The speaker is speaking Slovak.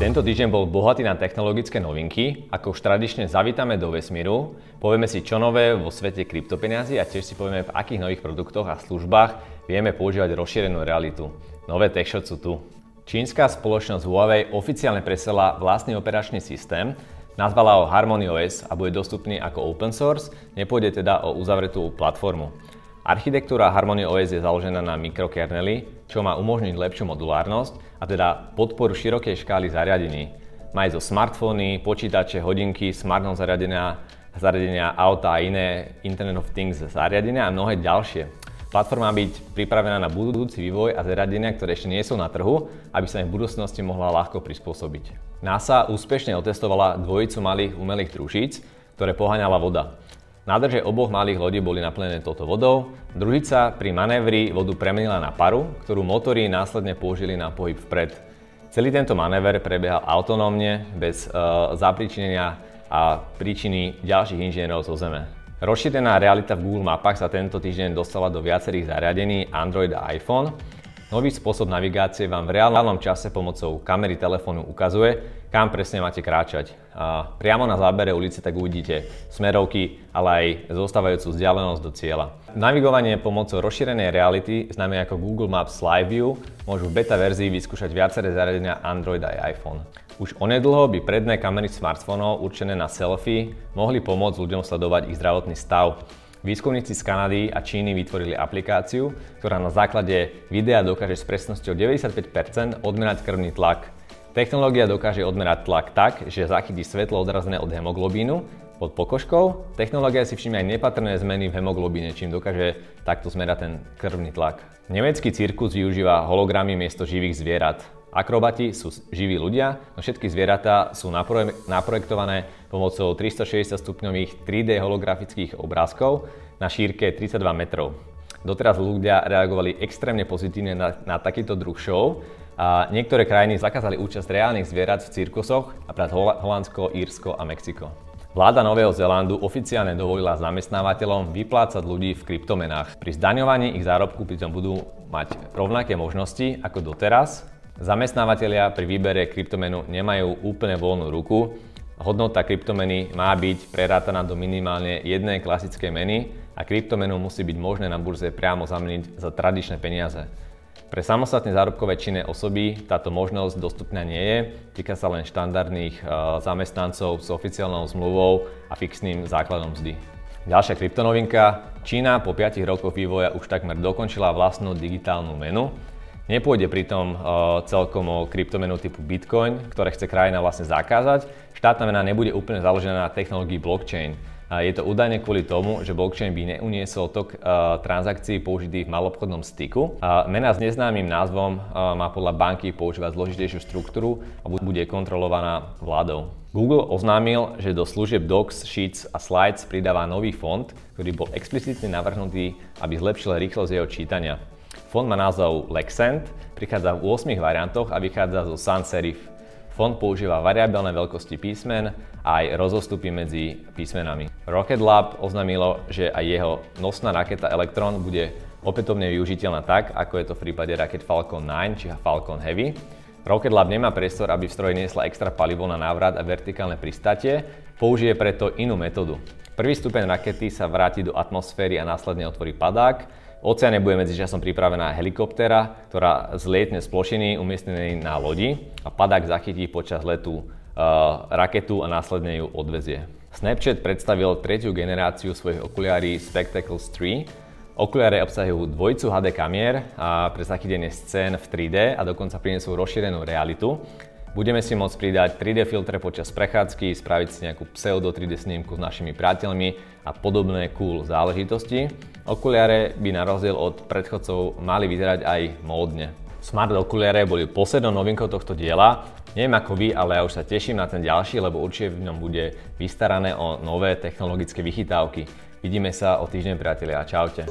Tento týždeň bol bohatý na technologické novinky. Ako už tradične zavítame do vesmíru, povieme si čo nové vo svete kryptopeniazy a tiež si povieme, v akých nových produktoch a službách vieme používať rozšírenú realitu. Nové TechShot sú tu. Čínska spoločnosť Huawei oficiálne presela vlastný operačný systém, nazvala ho Harmony OS a bude dostupný ako open source, nepôjde teda o uzavretú platformu. Architektúra Harmony OS je založená na mikrokernely, čo má umožniť lepšiu modulárnosť a teda podporu širokej škály zariadení. Má zo smartfóny, počítače, hodinky, smart home zariadenia, zariadenia auta a iné Internet of Things zariadenia a mnohé ďalšie. Platforma má byť pripravená na budúci vývoj a zariadenia, ktoré ešte nie sú na trhu, aby sa im v budúcnosti mohla ľahko prispôsobiť. NASA úspešne otestovala dvojicu malých umelých družíc, ktoré poháňala voda. Nádrže oboch malých lodí boli naplnené touto vodou. Družica pri manévri vodu premenila na paru, ktorú motory následne použili na pohyb vpred. Celý tento manéver prebiehal autonómne, bez e, zapričinenia a príčiny ďalších inžinierov zo Zeme. Rozšírená realita v Google Mapách sa tento týždeň dostala do viacerých zariadení Android a iPhone Nový spôsob navigácie vám v reálnom čase pomocou kamery telefónu ukazuje, kam presne máte kráčať. A priamo na zábere ulice tak uvidíte smerovky, ale aj zostávajúcu vzdialenosť do cieľa. Navigovanie pomocou rozšírenej reality, známe ako Google Maps Live View, môžu v beta verzii vyskúšať viaceré zariadenia Android aj iPhone. Už onedlho by predné kamery smartfónov určené na selfie mohli pomôcť ľuďom sledovať ich zdravotný stav. Výskumníci z Kanady a Číny vytvorili aplikáciu, ktorá na základe videa dokáže s presnosťou 95% odmerať krvný tlak. Technológia dokáže odmerať tlak tak, že zachytí svetlo odrazené od hemoglobínu pod pokožkou. Technológia si všimne aj nepatrné zmeny v hemoglobíne, čím dokáže takto zmerať ten krvný tlak. Nemecký cirkus využíva hologramy miesto živých zvierat. Akrobati sú živí ľudia, no všetky zvieratá sú naprojektované pomocou 360 stupňových 3D holografických obrázkov na šírke 32 metrov. Doteraz ľudia reagovali extrémne pozitívne na, na takýto druh show a niektoré krajiny zakázali účasť reálnych zvierat v cirkusoch, napríklad Holandsko, Írsko a Mexiko. Vláda Nového Zélandu oficiálne dovolila zamestnávateľom vyplácať ľudí v kryptomenách. Pri zdaňovaní ich zárobku pritom budú mať rovnaké možnosti ako doteraz, Zamestnávateľia pri výbere kryptomenu nemajú úplne voľnú ruku. Hodnota kryptomeny má byť prerátaná do minimálne jednej klasickej meny a kryptomenu musí byť možné na burze priamo zameniť za tradičné peniaze. Pre samostatne zárobkové činné osoby táto možnosť dostupná nie je, týka sa len štandardných e, zamestnancov s oficiálnou zmluvou a fixným základom mzdy. Ďalšia kryptonovinka. Čína po 5 rokoch vývoja už takmer dokončila vlastnú digitálnu menu, Nepôjde pritom uh, celkom o kryptomenu typu Bitcoin, ktoré chce krajina vlastne zakázať. Štátna mena nebude úplne založená na technológii blockchain. Je to údajne kvôli tomu, že blockchain by neuniesol tok uh, transakcií použitých v malobchodnom styku. Mena s neznámym názvom uh, má podľa banky používať zložitejšiu štruktúru a bude kontrolovaná vládou. Google oznámil, že do služieb Docs, Sheets a Slides pridáva nový font, ktorý bol explicitne navrhnutý, aby zlepšil rýchlosť jeho čítania. Fond má názov Lexent, prichádza v 8 variantoch a vychádza zo sans serif. Fond používa variabilné veľkosti písmen a aj rozostupy medzi písmenami. Rocket Lab oznámilo, že aj jeho nosná raketa Electron bude opätovne využiteľná tak, ako je to v prípade raket Falcon 9 či Falcon Heavy. Rocket Lab nemá priestor, aby v stroji niesla extra palivo na návrat a vertikálne pristatie, použije preto inú metódu. Prvý stupeň rakety sa vráti do atmosféry a následne otvorí padák, oceáne bude medzičasom pripravená helikoptéra, ktorá zlietne z plošiny umiestnenej na lodi a padák zachytí počas letu uh, raketu a následne ju odvezie. Snapchat predstavil tretiu generáciu svojich okuliári Spectacles 3. Okuliare obsahujú dvojicu HD kamier a pre zachytenie scén v 3D a dokonca prinesú rozšírenú realitu. Budeme si môcť pridať 3D filtre počas prechádzky, spraviť si nejakú pseudo 3D snímku s našimi priateľmi a podobné cool záležitosti. Okuliare by na rozdiel od predchodcov mali vyzerať aj módne. Smart okuliare boli poslednou novinkou tohto diela. Neviem ako vy, ale ja už sa teším na ten ďalší, lebo určite v ňom bude vystarané o nové technologické vychytávky. Vidíme sa o týždeň priatelia. Čaute.